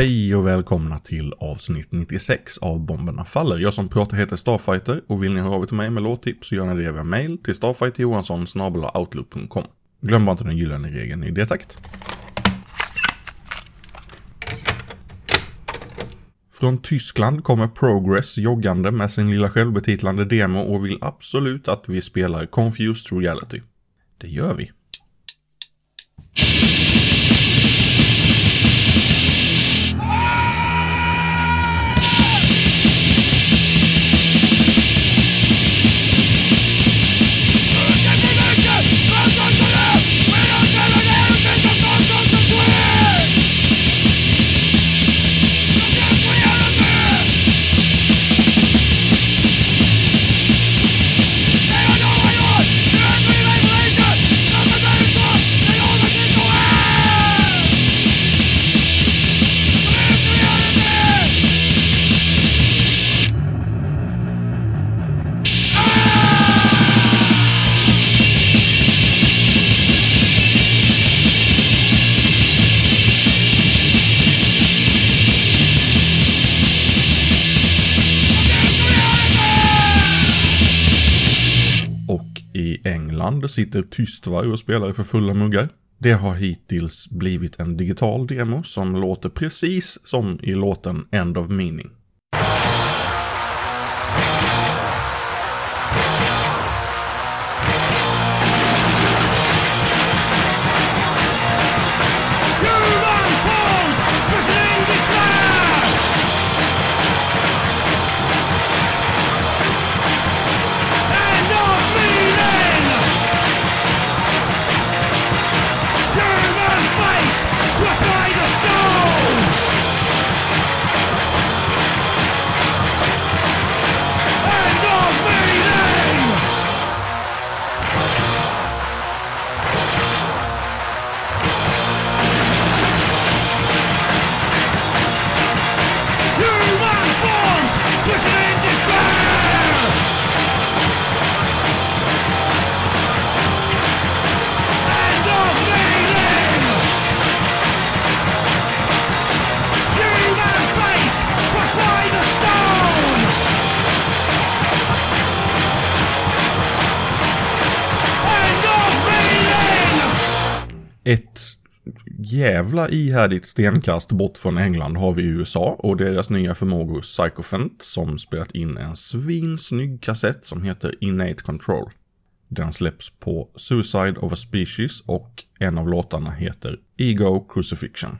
Hej och välkomna till avsnitt 96 av Bomberna Faller. Jag som pratar heter Starfighter och vill ni höra av er till mig med låttips så gör ni det via mail till StarfighterJohansson.outlook.com. Glöm bara inte den gyllene regeln i det takt. Från Tyskland kommer Progress joggande med sin lilla självbetitlande demo och vill absolut att vi spelar Confused Reality. Det gör vi. Band sitter Tystvarg och spelar för fulla muggar. Det har hittills blivit en digital demo som låter precis som i låten End of Meaning. Ett jävla ihärdigt stenkast bort från England har vi USA och deras nya förmågor Psychophant som spelat in en svinsnygg kassett som heter Innate Control. Den släpps på Suicide of a Species och en av låtarna heter Ego Crucifixion.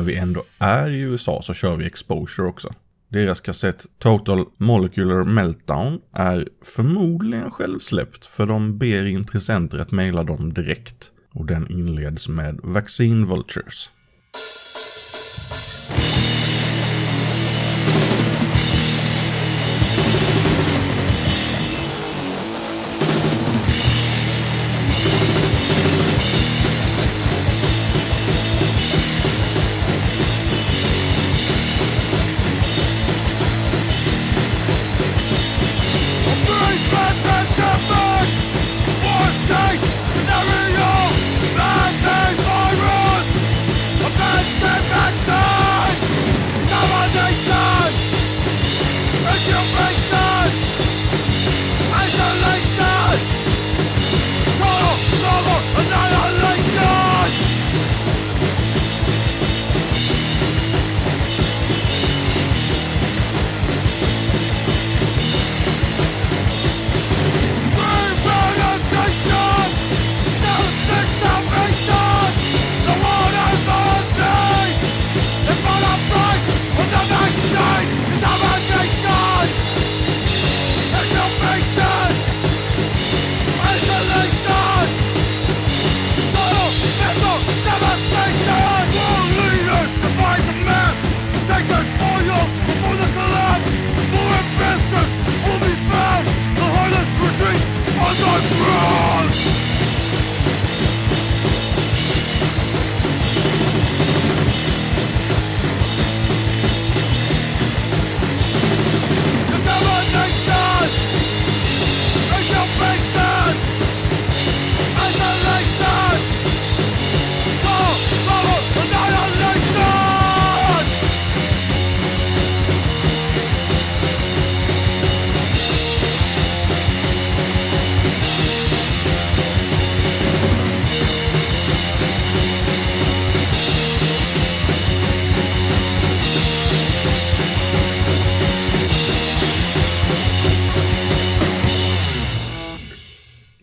När vi ändå är i USA så kör vi Exposure också. Deras kassett Total Molecular Meltdown är förmodligen självsläppt för de ber intressenter att mejla dem direkt. Och den inleds med Vaccine Vultures.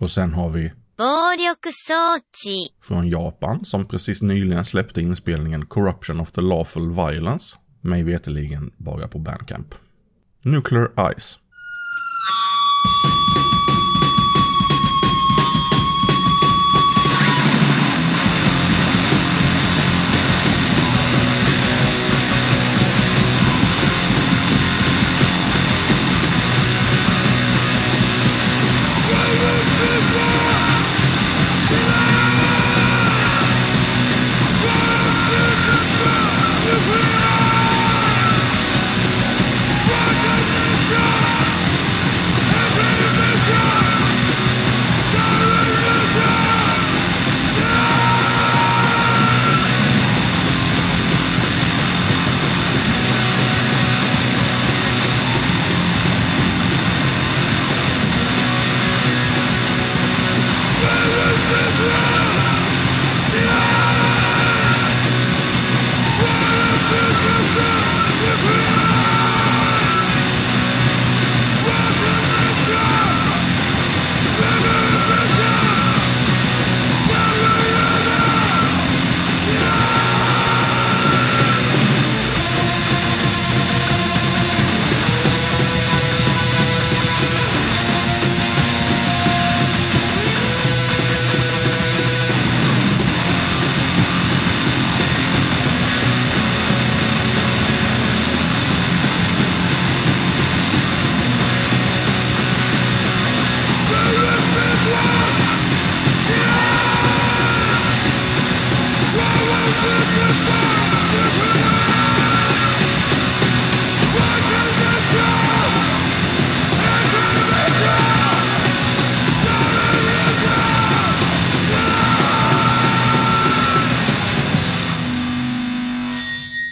Och sen har vi från Japan som precis nyligen släppte inspelningen Corruption of the Lawful Violence. Mig veteligen bara på Bandcamp. Nuclear Ice.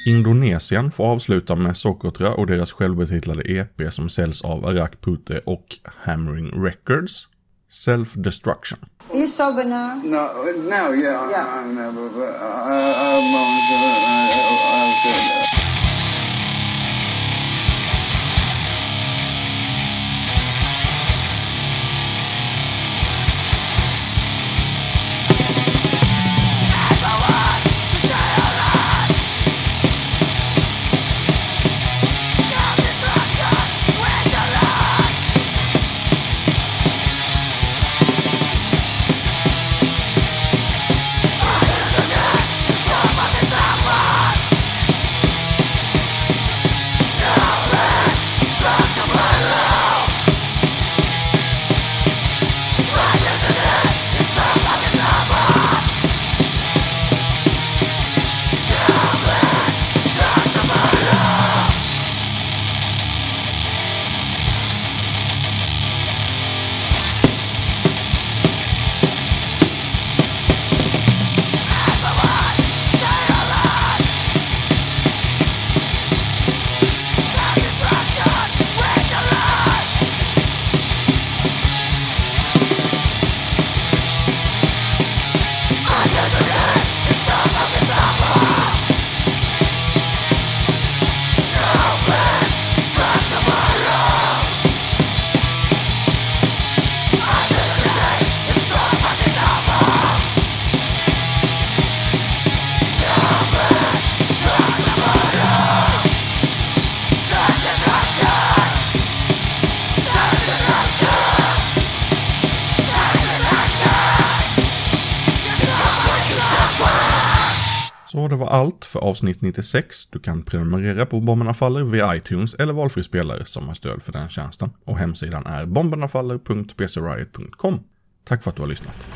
Indonesien får avsluta med Socotra och deras självbetitlade EP som säljs av Arak Pute och Hammering Records. self destruction. You sober now? No, no, yeah. yeah. I, I never, but I, I, I, I, I, I, I, I, I, I det var allt för avsnitt 96. Du kan prenumerera på Bomberna Faller via iTunes eller valfri spelare som har stöd för den tjänsten. Och hemsidan är bombernafaller.pcriot.com. Tack för att du har lyssnat.